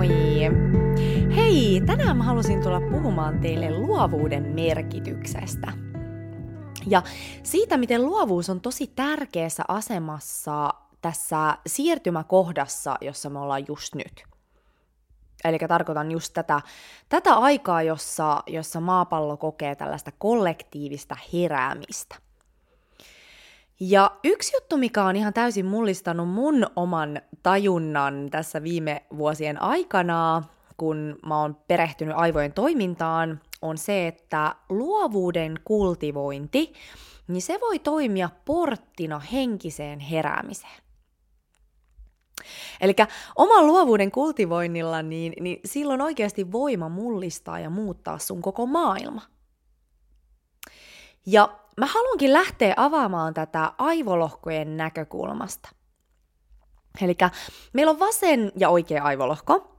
moi! Hei, tänään mä halusin tulla puhumaan teille luovuuden merkityksestä. Ja siitä, miten luovuus on tosi tärkeässä asemassa tässä siirtymäkohdassa, jossa me ollaan just nyt. Eli tarkoitan just tätä, tätä aikaa, jossa, jossa maapallo kokee tällaista kollektiivista heräämistä – ja yksi juttu, mikä on ihan täysin mullistanut mun oman tajunnan tässä viime vuosien aikana, kun mä oon perehtynyt aivojen toimintaan, on se, että luovuuden kultivointi, niin se voi toimia porttina henkiseen heräämiseen. Eli oman luovuuden kultivoinnilla, niin, niin silloin oikeasti voima mullistaa ja muuttaa sun koko maailma. Ja mä haluankin lähteä avaamaan tätä aivolohkojen näkökulmasta. Eli meillä on vasen ja oikea aivolohko,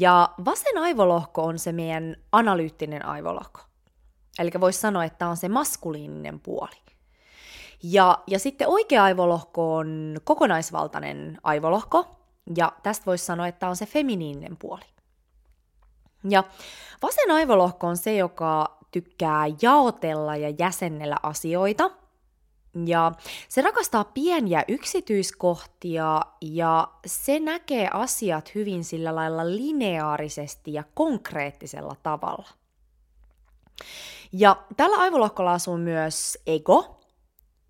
ja vasen aivolohko on se meidän analyyttinen aivolohko. Eli voisi sanoa, että on se maskuliininen puoli. Ja, ja sitten oikea aivolohko on kokonaisvaltainen aivolohko, ja tästä voisi sanoa, että on se feminiininen puoli. Ja vasen aivolohko on se, joka tykkää jaotella ja jäsennellä asioita. Ja se rakastaa pieniä yksityiskohtia ja se näkee asiat hyvin sillä lailla lineaarisesti ja konkreettisella tavalla. Ja tällä aivolohkolla asuu myös ego.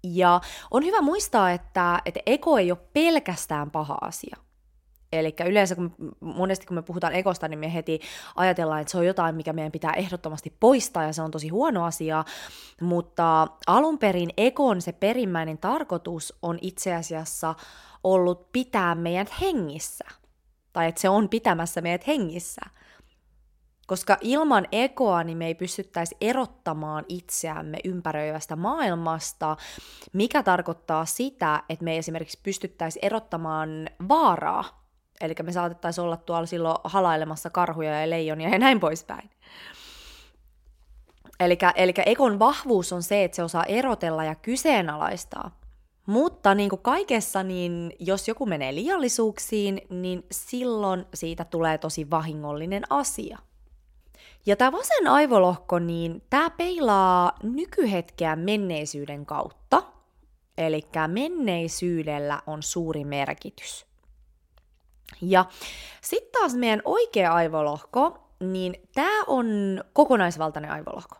Ja on hyvä muistaa, että, että ego ei ole pelkästään paha asia – Eli yleensä kun, monesti kun me puhutaan ekosta, niin me heti ajatellaan, että se on jotain, mikä meidän pitää ehdottomasti poistaa ja se on tosi huono asia, mutta alun perin ekon se perimmäinen tarkoitus on itse asiassa ollut pitää meidän hengissä. Tai että se on pitämässä meidät hengissä. Koska ilman ekoa niin me ei pystyttäisi erottamaan itseämme ympäröivästä maailmasta, mikä tarkoittaa sitä, että me ei esimerkiksi pystyttäisi erottamaan vaaraa Eli me saatettaisiin olla tuolla silloin halailemassa karhuja ja leijonia ja näin poispäin. Eli ekon vahvuus on se, että se osaa erotella ja kyseenalaistaa. Mutta niin kuin kaikessa, niin jos joku menee liiallisuuksiin, niin silloin siitä tulee tosi vahingollinen asia. Ja tämä vasen aivolohko, niin tämä peilaa nykyhetkeä menneisyyden kautta. Eli menneisyydellä on suuri merkitys. Ja sitten taas meidän oikea aivolohko, niin tämä on kokonaisvaltainen aivolohko.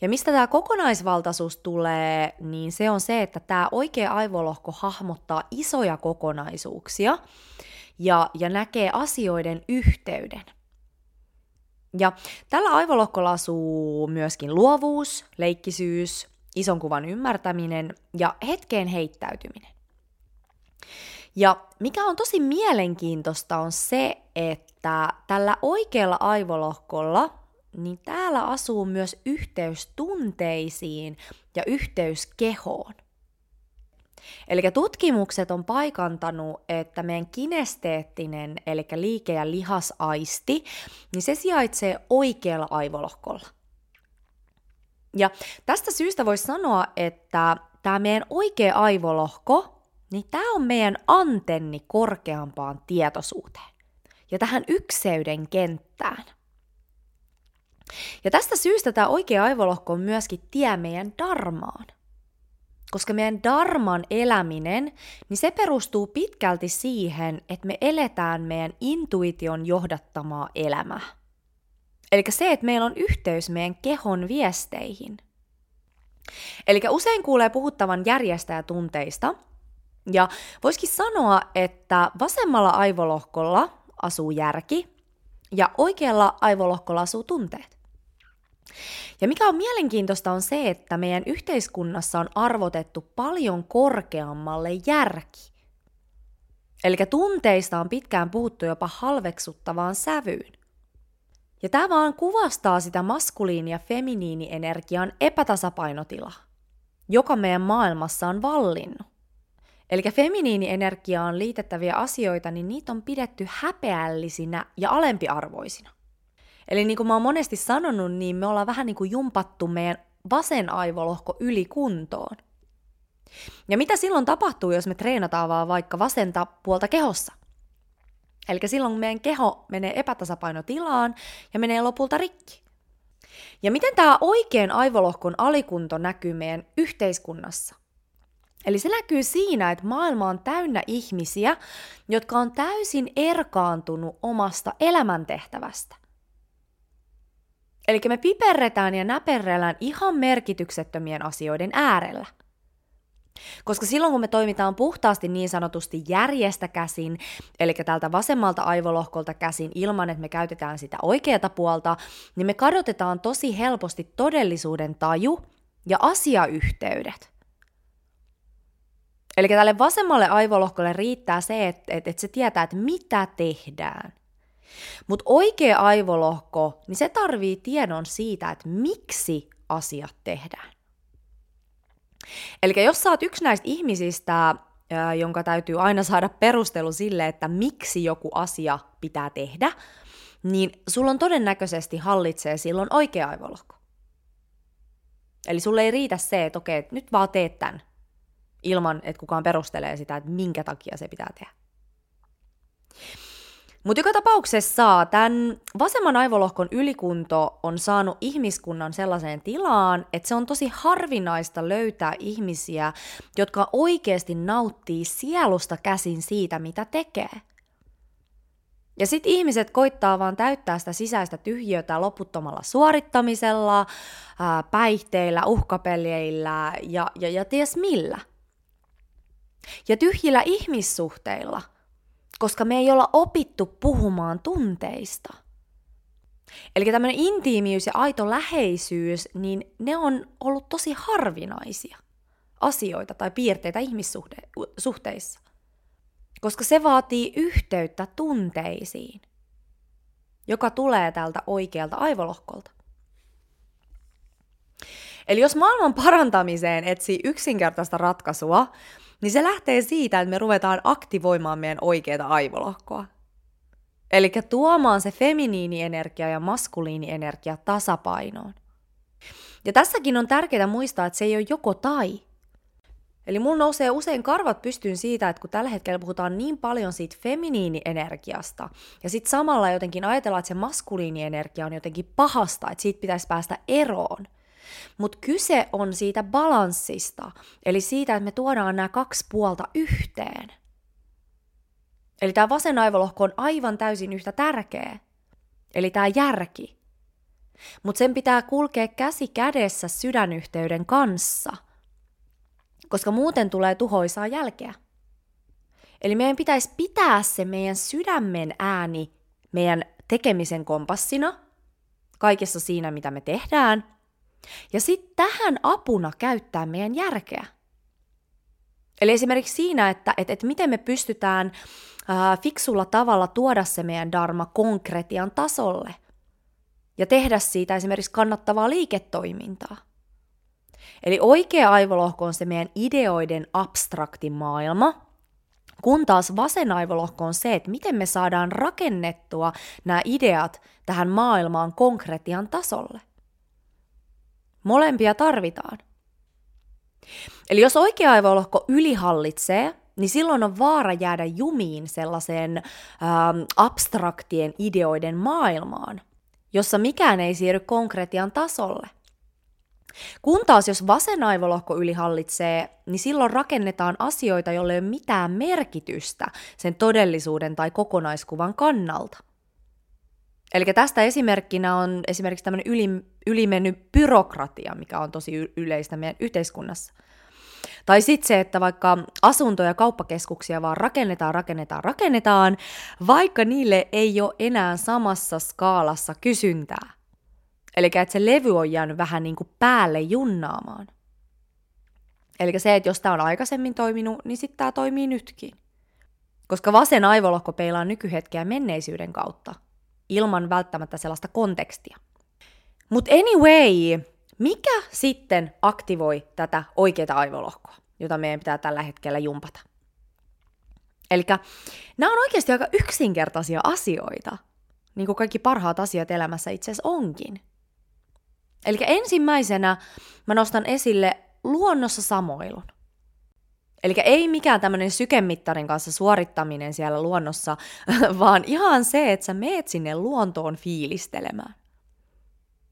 Ja mistä tämä kokonaisvaltaisuus tulee, niin se on se, että tämä oikea aivolohko hahmottaa isoja kokonaisuuksia ja, ja näkee asioiden yhteyden. Ja tällä aivolohkolla asuu myöskin luovuus, leikkisyys, ison kuvan ymmärtäminen ja hetkeen heittäytyminen. Ja mikä on tosi mielenkiintoista on se, että tällä oikealla aivolohkolla, niin täällä asuu myös yhteys tunteisiin ja yhteys kehoon. Eli tutkimukset on paikantanut, että meidän kinesteettinen, eli liike- ja lihasaisti, niin se sijaitsee oikealla aivolohkolla. Ja tästä syystä voisi sanoa, että tämä meidän oikea aivolohko niin tämä on meidän antenni korkeampaan tietoisuuteen ja tähän ykseyden kenttään. Ja tästä syystä tämä oikea aivolohko on myöskin tie meidän darmaan. Koska meidän darman eläminen, niin se perustuu pitkälti siihen, että me eletään meidän intuition johdattamaa elämää. Eli se, että meillä on yhteys meidän kehon viesteihin. Eli usein kuulee puhuttavan järjestäjätunteista, ja voisikin sanoa, että vasemmalla aivolohkolla asuu järki ja oikealla aivolohkolla asuu tunteet. Ja mikä on mielenkiintoista on se, että meidän yhteiskunnassa on arvotettu paljon korkeammalle järki. Eli tunteista on pitkään puhuttu jopa halveksuttavaan sävyyn. Ja tämä vaan kuvastaa sitä maskuliini- ja feminiinienergian epätasapainotilaa, joka meidän maailmassa on vallinnut. Eli feminiinienergiaan liitettäviä asioita, niin niitä on pidetty häpeällisinä ja alempiarvoisina. Eli niin kuin mä oon monesti sanonut, niin me ollaan vähän niin kuin jumpattu meidän vasen aivolohko ylikuntoon. Ja mitä silloin tapahtuu, jos me treenataan vaan vaikka vasenta puolta kehossa? Eli silloin meidän keho menee epätasapainotilaan ja menee lopulta rikki. Ja miten tämä oikein aivolohkon alikunto näkyy meidän yhteiskunnassa? Eli se näkyy siinä, että maailma on täynnä ihmisiä, jotka on täysin erkaantunut omasta elämäntehtävästä. Eli me piperretään ja näperrellään ihan merkityksettömien asioiden äärellä. Koska silloin kun me toimitaan puhtaasti niin sanotusti järjestä käsin, eli tältä vasemmalta aivolohkolta käsin ilman, että me käytetään sitä oikeata puolta, niin me kadotetaan tosi helposti todellisuuden taju ja asiayhteydet. Eli tälle vasemmalle aivolohkolle riittää se, että, että, että se tietää, että mitä tehdään. Mutta oikea aivolohko, niin se tarvii tiedon siitä, että miksi asiat tehdään. Eli jos sä oot yksi näistä ihmisistä, jonka täytyy aina saada perustelu sille, että miksi joku asia pitää tehdä, niin sulla on todennäköisesti hallitsee silloin oikea aivolohko. Eli sulle ei riitä se, että okei, nyt vaan teet tämän, ilman että kukaan perustelee sitä, että minkä takia se pitää tehdä. Mutta joka tapauksessa tämän vasemman aivolohkon ylikunto on saanut ihmiskunnan sellaiseen tilaan, että se on tosi harvinaista löytää ihmisiä, jotka oikeasti nauttii sielusta käsin siitä, mitä tekee. Ja sitten ihmiset koittaa vaan täyttää sitä sisäistä tyhjiötä loputtomalla suorittamisella, päihteillä, uhkapeleillä ja, ja, ja ties millä. Ja tyhjillä ihmissuhteilla – koska me ei olla opittu puhumaan tunteista. Eli tämmöinen intiimiys ja aito läheisyys, niin ne on ollut tosi harvinaisia asioita tai piirteitä ihmissuhteissa. Koska se vaatii yhteyttä tunteisiin, joka tulee tältä oikealta aivolohkolta. Eli jos maailman parantamiseen etsii yksinkertaista ratkaisua, niin se lähtee siitä, että me ruvetaan aktivoimaan meidän oikeaa aivolohkoa. Eli tuomaan se feminiinienergia ja maskuliinienergia tasapainoon. Ja tässäkin on tärkeää muistaa, että se ei ole joko tai. Eli mulla nousee usein karvat pystyyn siitä, että kun tällä hetkellä puhutaan niin paljon siitä feminiinienergiasta, ja sitten samalla jotenkin ajatellaan, että se maskuliinienergia on jotenkin pahasta, että siitä pitäisi päästä eroon – mutta kyse on siitä balanssista, eli siitä, että me tuodaan nämä kaksi puolta yhteen. Eli tämä vasen aivolohko on aivan täysin yhtä tärkeä. Eli tämä järki. Mutta sen pitää kulkea käsi kädessä sydänyhteyden kanssa, koska muuten tulee tuhoisaa jälkeä. Eli meidän pitäisi pitää se meidän sydämen ääni meidän tekemisen kompassina, kaikessa siinä, mitä me tehdään, ja sitten tähän apuna käyttää meidän järkeä. Eli esimerkiksi siinä, että, että, että miten me pystytään ää, fiksulla tavalla tuoda se meidän dharma konkretian tasolle ja tehdä siitä esimerkiksi kannattavaa liiketoimintaa. Eli oikea aivolohko on se meidän ideoiden abstrakti maailma, kun taas vasen aivolohko on se, että miten me saadaan rakennettua nämä ideat tähän maailmaan konkretian tasolle – Molempia tarvitaan. Eli jos oikea aivolohko ylihallitsee, niin silloin on vaara jäädä jumiin sellaiseen ähm, abstraktien ideoiden maailmaan, jossa mikään ei siirry konkretian tasolle. Kun taas jos vasen aivolohko ylihallitsee, niin silloin rakennetaan asioita, joille ei ole mitään merkitystä sen todellisuuden tai kokonaiskuvan kannalta – Eli tästä esimerkkinä on esimerkiksi tämmöinen yli, ylimennyt byrokratia, mikä on tosi yleistä meidän yhteiskunnassa. Tai sitten se, että vaikka asuntoja ja kauppakeskuksia vaan rakennetaan, rakennetaan, rakennetaan, vaikka niille ei ole enää samassa skaalassa kysyntää. Eli että se levy on jäänyt vähän niin kuin päälle junnaamaan. Eli se, että jos tämä on aikaisemmin toiminut, niin sitten tämä toimii nytkin. Koska vasen aivolohko peilaa nykyhetkeä menneisyyden kautta – ilman välttämättä sellaista kontekstia. Mutta anyway, mikä sitten aktivoi tätä oikeaa aivolohkoa, jota meidän pitää tällä hetkellä jumpata? Eli nämä on oikeasti aika yksinkertaisia asioita, niin kuin kaikki parhaat asiat elämässä itse asiassa onkin. Eli ensimmäisenä mä nostan esille luonnossa samoilun. Eli ei mikään tämmöinen sykemittarin kanssa suorittaminen siellä luonnossa, vaan ihan se, että sä meet sinne luontoon fiilistelemään.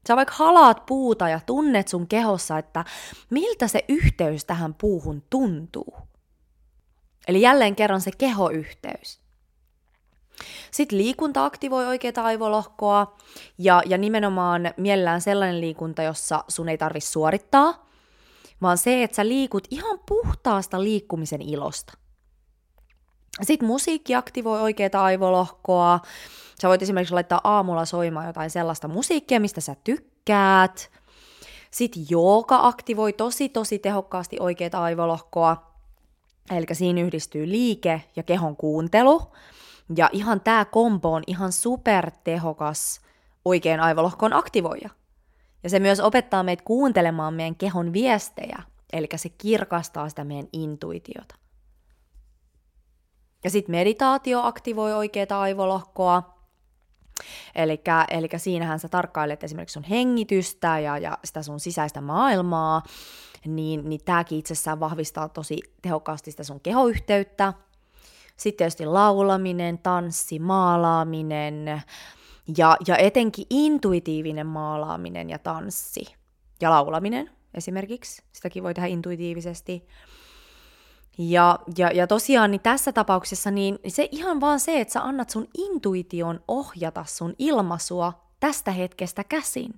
Sä vaikka halaat puuta ja tunnet sun kehossa, että miltä se yhteys tähän puuhun tuntuu. Eli jälleen kerran se kehoyhteys. Sitten liikunta aktivoi oikeaa aivolohkoa ja, ja nimenomaan mielellään sellainen liikunta, jossa sun ei tarvi suorittaa, vaan se, että sä liikut ihan puhtaasta liikkumisen ilosta. Sitten musiikki aktivoi oikeaa aivolohkoa. Sä voit esimerkiksi laittaa aamulla soimaan jotain sellaista musiikkia, mistä sä tykkäät. Sitten jooga aktivoi tosi tosi tehokkaasti oikeaa aivolohkoa. Eli siinä yhdistyy liike ja kehon kuuntelu. Ja ihan tämä kombo on ihan supertehokas oikean aivolohkon aktivoija. Ja se myös opettaa meitä kuuntelemaan meidän kehon viestejä, eli se kirkastaa sitä meidän intuitiota. Ja sitten meditaatio aktivoi oikeaa aivolohkoa, Eli siinähän sä tarkkailet esimerkiksi sun hengitystä ja, ja sitä sun sisäistä maailmaa, niin, niin tämäkin itsessään vahvistaa tosi tehokkaasti sitä sun kehoyhteyttä. Sitten tietysti laulaminen, tanssi, maalaaminen ja, ja etenkin intuitiivinen maalaaminen ja tanssi ja laulaminen esimerkiksi. Sitäkin voi tehdä intuitiivisesti. Ja, ja, ja tosiaan niin tässä tapauksessa niin se ihan vaan se, että sä annat sun intuition ohjata sun ilmaisua tästä hetkestä käsin.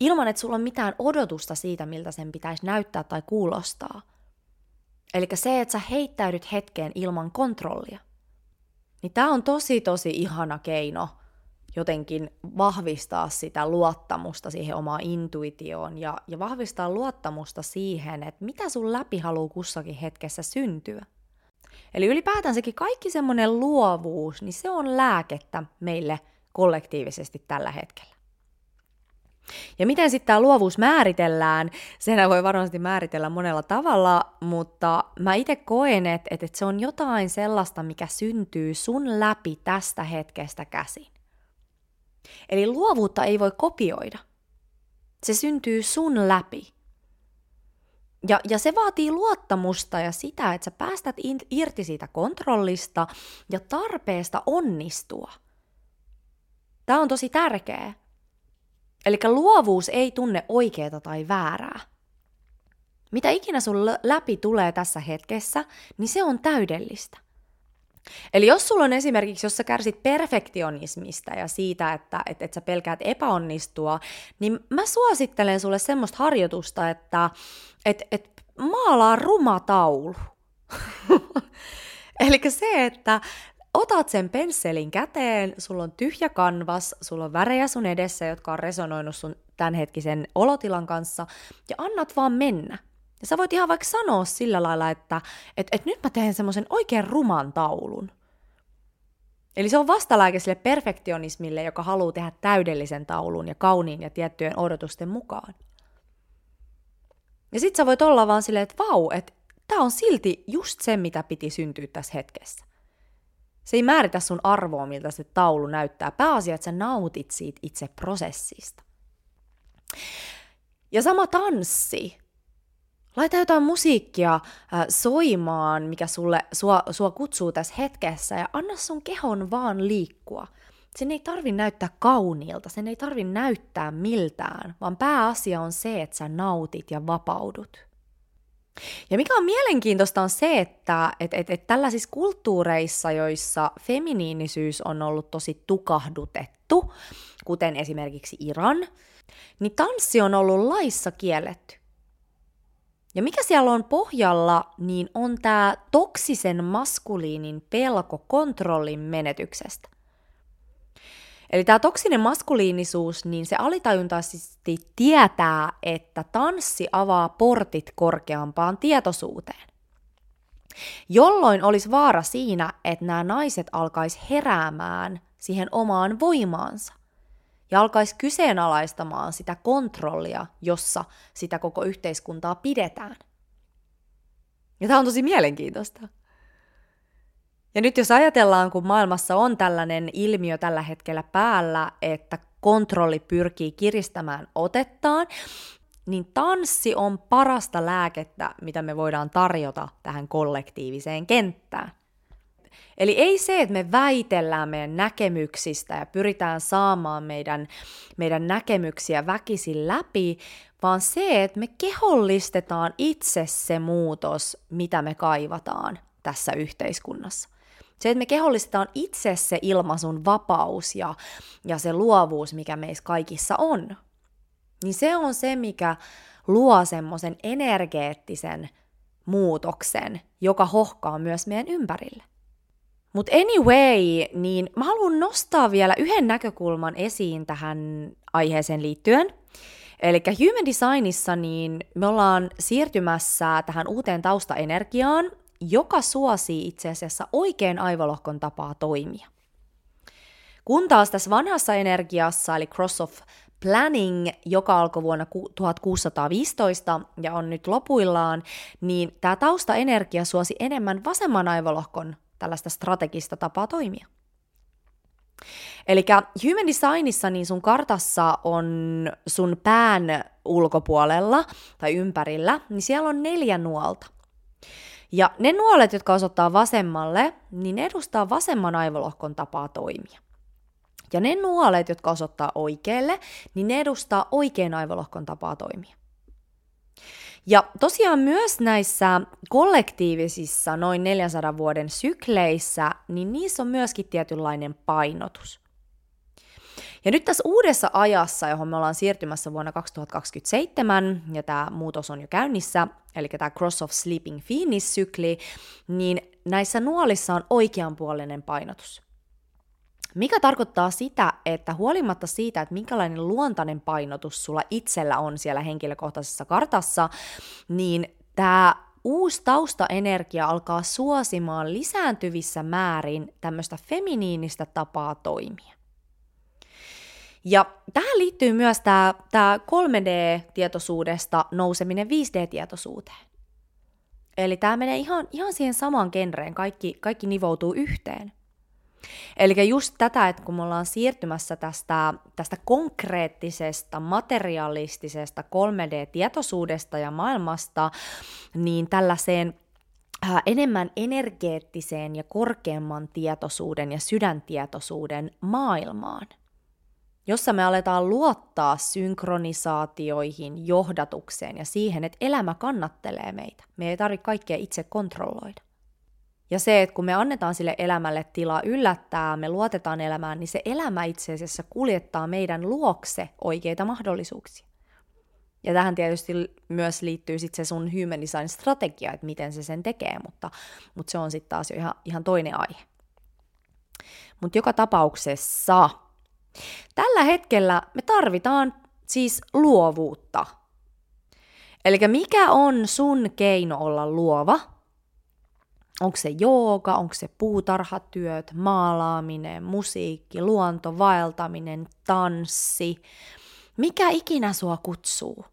Ilman, että sulla on mitään odotusta siitä, miltä sen pitäisi näyttää tai kuulostaa. Eli se, että sä heittäydyt hetkeen ilman kontrollia. Niin tämä on tosi tosi ihana keino jotenkin vahvistaa sitä luottamusta siihen omaan intuitioon ja, ja vahvistaa luottamusta siihen, että mitä sun läpi haluaa kussakin hetkessä syntyä. Eli ylipäätänsäkin kaikki semmoinen luovuus, niin se on lääkettä meille kollektiivisesti tällä hetkellä. Ja miten sitten tämä luovuus määritellään, sen voi varmasti määritellä monella tavalla, mutta mä itse koen, että, että se on jotain sellaista, mikä syntyy sun läpi tästä hetkestä käsin. Eli luovuutta ei voi kopioida. Se syntyy sun läpi. Ja, ja se vaatii luottamusta ja sitä, että sä päästät irti siitä kontrollista ja tarpeesta onnistua. Tämä on tosi tärkeä. Eli luovuus ei tunne oikeaa tai väärää. Mitä ikinä sun läpi tulee tässä hetkessä, niin se on täydellistä. Eli jos sulla on esimerkiksi, jos sä kärsit perfektionismista ja siitä, että et, et sä pelkäät epäonnistua, niin mä suosittelen sulle semmoista harjoitusta, että et, et maalaa ruma taulu. Eli se, että otat sen pensselin käteen, sulla on tyhjä kanvas, sulla on värejä sun edessä, jotka on resonoinut sun tämänhetkisen olotilan kanssa, ja annat vaan mennä. Ja sä voit ihan vaikka sanoa sillä lailla, että et, et nyt mä teen semmoisen oikein ruman taulun. Eli se on vastalääke sille perfektionismille, joka haluaa tehdä täydellisen taulun ja kauniin ja tiettyjen odotusten mukaan. Ja sit sä voit olla vaan silleen, että vau, että tää on silti just se, mitä piti syntyä tässä hetkessä. Se ei määritä sun arvoa, miltä se taulu näyttää. Pääasia, että sä nautit siitä itse prosessista. Ja sama tanssi. Laita jotain musiikkia äh, soimaan, mikä sulle, sua, sua kutsuu tässä hetkessä ja anna sun kehon vaan liikkua. Sen ei tarvi näyttää kauniilta, sen ei tarvi näyttää miltään, vaan pääasia on se, että sä nautit ja vapaudut. Ja mikä on mielenkiintoista on se, että et, et, et tällaisissa kulttuureissa, joissa feminiinisyys on ollut tosi tukahdutettu, kuten esimerkiksi Iran, niin tanssi on ollut laissa kielletty. Ja mikä siellä on pohjalla, niin on tämä toksisen maskuliinin pelko kontrollin menetyksestä. Eli tämä toksinen maskuliinisuus, niin se alitajuntaisesti tietää, että tanssi avaa portit korkeampaan tietoisuuteen. Jolloin olisi vaara siinä, että nämä naiset alkais heräämään siihen omaan voimaansa ja alkaisi kyseenalaistamaan sitä kontrollia, jossa sitä koko yhteiskuntaa pidetään. Ja tämä on tosi mielenkiintoista. Ja nyt jos ajatellaan, kun maailmassa on tällainen ilmiö tällä hetkellä päällä, että kontrolli pyrkii kiristämään otettaan, niin tanssi on parasta lääkettä, mitä me voidaan tarjota tähän kollektiiviseen kenttään. Eli ei se, että me väitellään meidän näkemyksistä ja pyritään saamaan meidän, meidän näkemyksiä väkisin läpi, vaan se, että me kehollistetaan itse se muutos, mitä me kaivataan tässä yhteiskunnassa. Se, että me kehollistetaan itse se ilmaisun vapaus ja, ja se luovuus, mikä meissä kaikissa on, niin se on se, mikä luo semmoisen energeettisen muutoksen, joka hohkaa myös meidän ympärille. Mutta anyway, niin mä haluan nostaa vielä yhden näkökulman esiin tähän aiheeseen liittyen. Eli Human Designissa niin me ollaan siirtymässä tähän uuteen taustaenergiaan, joka suosii itse asiassa oikein aivolohkon tapaa toimia. Kun taas tässä vanhassa energiassa, eli Cross of Planning, joka alkoi vuonna 1615 ja on nyt lopuillaan, niin tämä taustaenergia suosi enemmän vasemman aivolohkon tällaista strategista tapaa toimia. Eli Human Designissa niin sun kartassa on sun pään ulkopuolella tai ympärillä, niin siellä on neljä nuolta. Ja ne nuolet, jotka osoittaa vasemmalle, niin ne edustaa vasemman aivolohkon tapaa toimia. Ja ne nuolet, jotka osoittaa oikealle, niin ne edustaa oikean aivolohkon tapaa toimia. Ja tosiaan myös näissä kollektiivisissa noin 400 vuoden sykleissä, niin niissä on myöskin tietynlainen painotus. Ja nyt tässä uudessa ajassa, johon me ollaan siirtymässä vuonna 2027, ja tämä muutos on jo käynnissä, eli tämä Cross of Sleeping Phoenix-sykli, niin näissä nuolissa on oikeanpuolinen painotus. Mikä tarkoittaa sitä, että huolimatta siitä, että minkälainen luontainen painotus sulla itsellä on siellä henkilökohtaisessa kartassa, niin tämä uusi taustaenergia alkaa suosimaan lisääntyvissä määrin tämmöistä feminiinistä tapaa toimia. Ja tähän liittyy myös tämä, tämä 3D-tietoisuudesta nouseminen 5D-tietoisuuteen. Eli tämä menee ihan, ihan siihen samaan genreen, kaikki, kaikki nivoutuu yhteen. Eli just tätä, että kun me ollaan siirtymässä tästä, tästä konkreettisesta, materialistisesta 3D-tietoisuudesta ja maailmasta, niin tällaiseen äh, enemmän energeettiseen ja korkeamman tietoisuuden ja sydäntietoisuuden maailmaan – jossa me aletaan luottaa synkronisaatioihin, johdatukseen ja siihen, että elämä kannattelee meitä. Me ei tarvitse kaikkea itse kontrolloida. Ja se, että kun me annetaan sille elämälle tilaa yllättää, me luotetaan elämään, niin se elämä itse asiassa kuljettaa meidän luokse oikeita mahdollisuuksia. Ja tähän tietysti myös liittyy sitten se sun human design strategia, että miten se sen tekee, mutta, mutta se on sitten taas jo ihan, ihan toinen aihe. Mutta joka tapauksessa tällä hetkellä me tarvitaan siis luovuutta. Eli mikä on sun keino olla luova – Onko se jooga, onko se puutarhatyöt, maalaaminen, musiikki, luonto, vaeltaminen, tanssi, mikä ikinä sua kutsuu.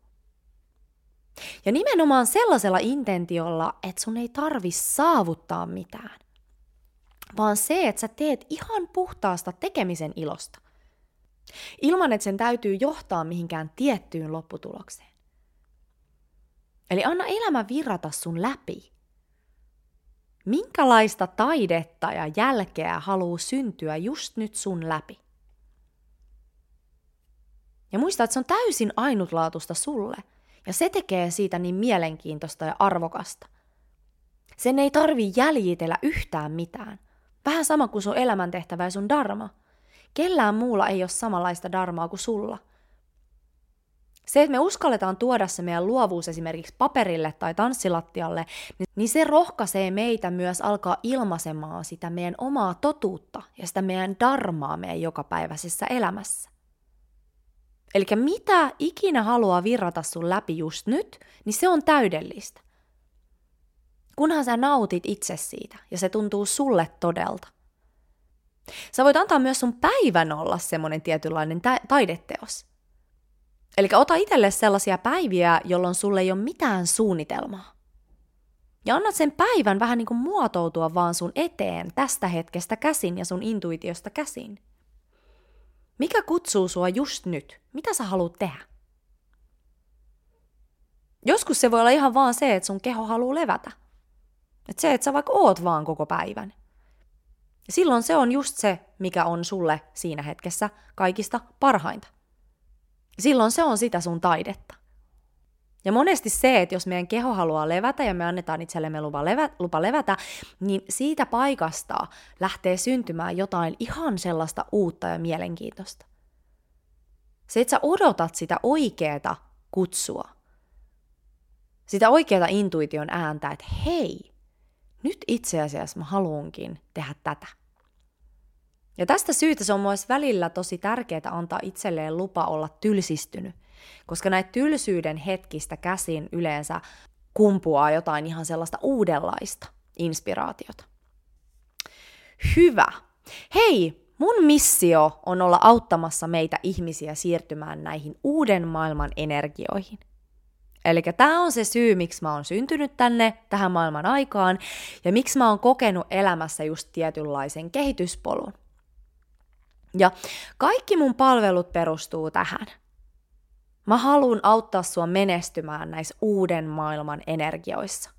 Ja nimenomaan sellaisella intentiolla, että sun ei tarvi saavuttaa mitään, vaan se, että sä teet ihan puhtaasta tekemisen ilosta. Ilman, että sen täytyy johtaa mihinkään tiettyyn lopputulokseen. Eli anna elämä virrata sun läpi Minkälaista taidetta ja jälkeä haluaa syntyä just nyt sun läpi? Ja muista, että se on täysin ainutlaatusta sulle, ja se tekee siitä niin mielenkiintoista ja arvokasta. Sen ei tarvi jäljitellä yhtään mitään. Vähän sama kuin sun elämäntehtävä ja sun darma. Kellään muulla ei ole samanlaista darmaa kuin sulla – se, että me uskalletaan tuoda se meidän luovuus esimerkiksi paperille tai tanssilattialle, niin se rohkaisee meitä myös alkaa ilmaisemaan sitä meidän omaa totuutta ja sitä meidän darmaa meidän jokapäiväisessä elämässä. Eli mitä ikinä haluaa virrata sun läpi just nyt, niin se on täydellistä. Kunhan sä nautit itse siitä ja se tuntuu sulle todelta. Sä voit antaa myös sun päivän olla semmoinen tietynlainen ta- taideteos – Eli ota itselle sellaisia päiviä, jolloin sulle ei ole mitään suunnitelmaa. Ja annat sen päivän vähän niin kuin muotoutua vaan sun eteen tästä hetkestä käsin ja sun intuitiosta käsin. Mikä kutsuu sua just nyt? Mitä sä haluat tehdä? Joskus se voi olla ihan vaan se, että sun keho haluaa levätä. Että se, että sä vaikka oot vaan koko päivän. Silloin se on just se, mikä on sulle siinä hetkessä kaikista parhainta. Silloin se on sitä sun taidetta. Ja monesti se, että jos meidän keho haluaa levätä ja me annetaan itsellemme lupa, levä, lupa levätä, niin siitä paikasta lähtee syntymään jotain ihan sellaista uutta ja mielenkiintoista. Se, että sä odotat sitä oikeeta kutsua, sitä oikeata intuition ääntä, että hei, nyt itse asiassa mä haluankin tehdä tätä. Ja tästä syystä se on myös välillä tosi tärkeää antaa itselleen lupa olla tylsistynyt, koska näitä tylsyyden hetkistä käsin yleensä kumpuaa jotain ihan sellaista uudenlaista inspiraatiota. Hyvä. Hei, mun missio on olla auttamassa meitä ihmisiä siirtymään näihin uuden maailman energioihin – Eli tämä on se syy, miksi mä oon syntynyt tänne, tähän maailman aikaan, ja miksi mä oon kokenut elämässä just tietynlaisen kehityspolun. Ja kaikki mun palvelut perustuu tähän. Mä haluan auttaa sua menestymään näissä uuden maailman energioissa.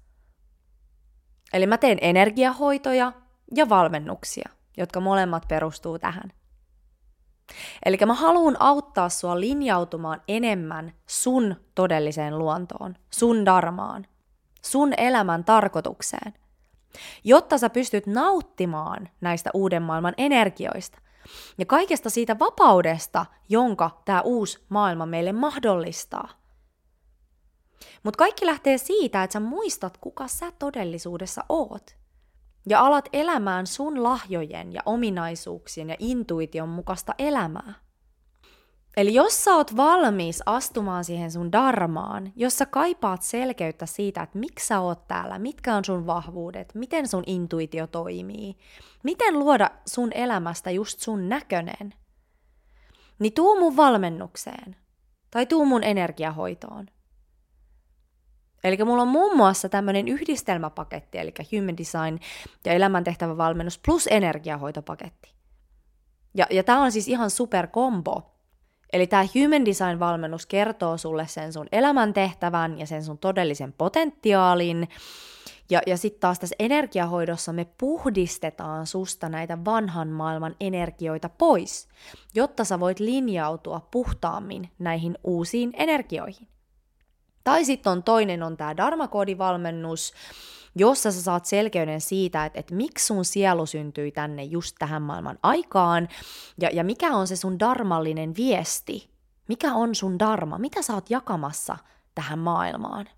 Eli mä teen energiahoitoja ja valmennuksia, jotka molemmat perustuu tähän – Eli mä haluan auttaa sua linjautumaan enemmän sun todelliseen luontoon, sun darmaan, sun elämän tarkoitukseen, jotta sä pystyt nauttimaan näistä uuden maailman energioista ja kaikesta siitä vapaudesta, jonka tämä uusi maailma meille mahdollistaa. Mutta kaikki lähtee siitä, että sä muistat, kuka sä todellisuudessa oot ja alat elämään sun lahjojen ja ominaisuuksien ja intuition mukaista elämää. Eli jos sä oot valmis astumaan siihen sun darmaan, jos sä kaipaat selkeyttä siitä, että miksi sä oot täällä, mitkä on sun vahvuudet, miten sun intuitio toimii, miten luoda sun elämästä just sun näkönen, niin tuu mun valmennukseen tai tuu mun energiahoitoon. Eli mulla on muun muassa tämmöinen yhdistelmäpaketti, eli Human Design ja elämäntehtävä valmennus plus energiahoitopaketti. Ja, ja tämä on siis ihan super kombo. Eli tämä Human Design-valmennus kertoo sulle sen sun elämäntehtävän ja sen sun todellisen potentiaalin. Ja, ja sitten taas tässä energiahoidossa me puhdistetaan susta näitä vanhan maailman energioita pois, jotta sä voit linjautua puhtaammin näihin uusiin energioihin. Tai sitten on toinen on tämä Dharma-koodivalmennus, jossa sä saat selkeyden siitä, että, että miksi sun sielu syntyi tänne just tähän maailman aikaan, ja, ja mikä on se sun darmallinen viesti, mikä on sun dharma, mitä sä oot jakamassa tähän maailmaan.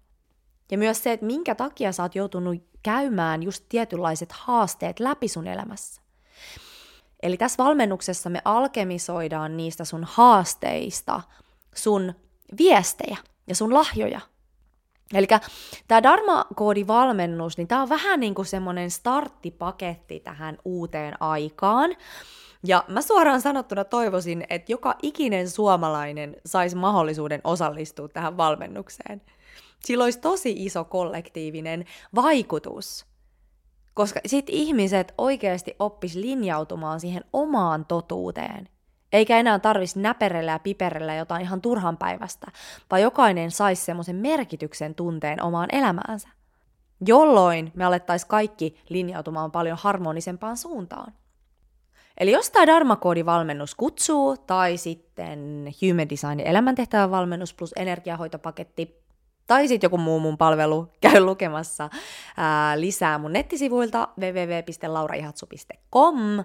Ja myös se, että minkä takia sä oot joutunut käymään just tietynlaiset haasteet läpi sun elämässä. Eli tässä valmennuksessa me alkemisoidaan niistä sun haasteista sun viestejä – ja sun lahjoja. Eli tämä Dharma-koodivalmennus, niin tämä on vähän niin kuin semmoinen starttipaketti tähän uuteen aikaan. Ja mä suoraan sanottuna toivoisin, että joka ikinen suomalainen saisi mahdollisuuden osallistua tähän valmennukseen. Sillä olisi tosi iso kollektiivinen vaikutus, koska sitten ihmiset oikeasti oppis linjautumaan siihen omaan totuuteen eikä enää tarvitsisi näperellä ja piperellä jotain ihan turhan päivästä, vaan jokainen saisi semmoisen merkityksen tunteen omaan elämäänsä. Jolloin me alettaisiin kaikki linjautumaan paljon harmonisempaan suuntaan. Eli jos tämä Dharma-koodivalmennus kutsuu, tai sitten Human Design elämäntehtävän valmennus plus energiahoitopaketti, tai sitten joku muu mun palvelu, käy lukemassa ää, lisää mun nettisivuilta www.lauraihatsu.com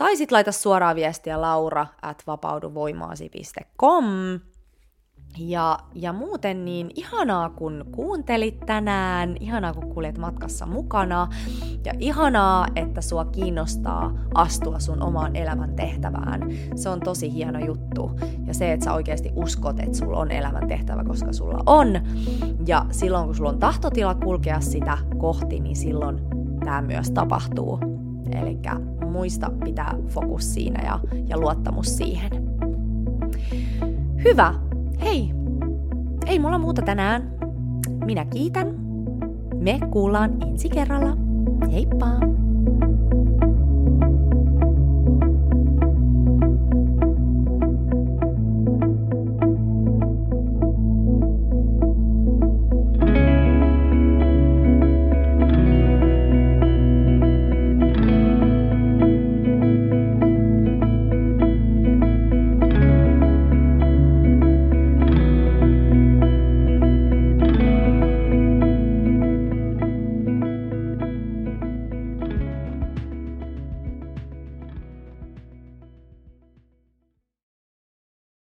tai sitten laita suoraa viestiä laura at vapauduvoimaasi.com. Ja, ja muuten niin ihanaa kun kuuntelit tänään, ihanaa kun kuljet matkassa mukana ja ihanaa, että sua kiinnostaa astua sun omaan elämän tehtävään. Se on tosi hieno juttu ja se, että sä oikeasti uskot, että sulla on elämän tehtävä, koska sulla on. Ja silloin kun sulla on tahtotila kulkea sitä kohti, niin silloin tämä myös tapahtuu. Eli muista pitää fokus siinä ja, ja luottamus siihen. Hyvä. Hei. Ei mulla muuta tänään. Minä kiitän. Me kuullaan ensi kerralla. Heippa!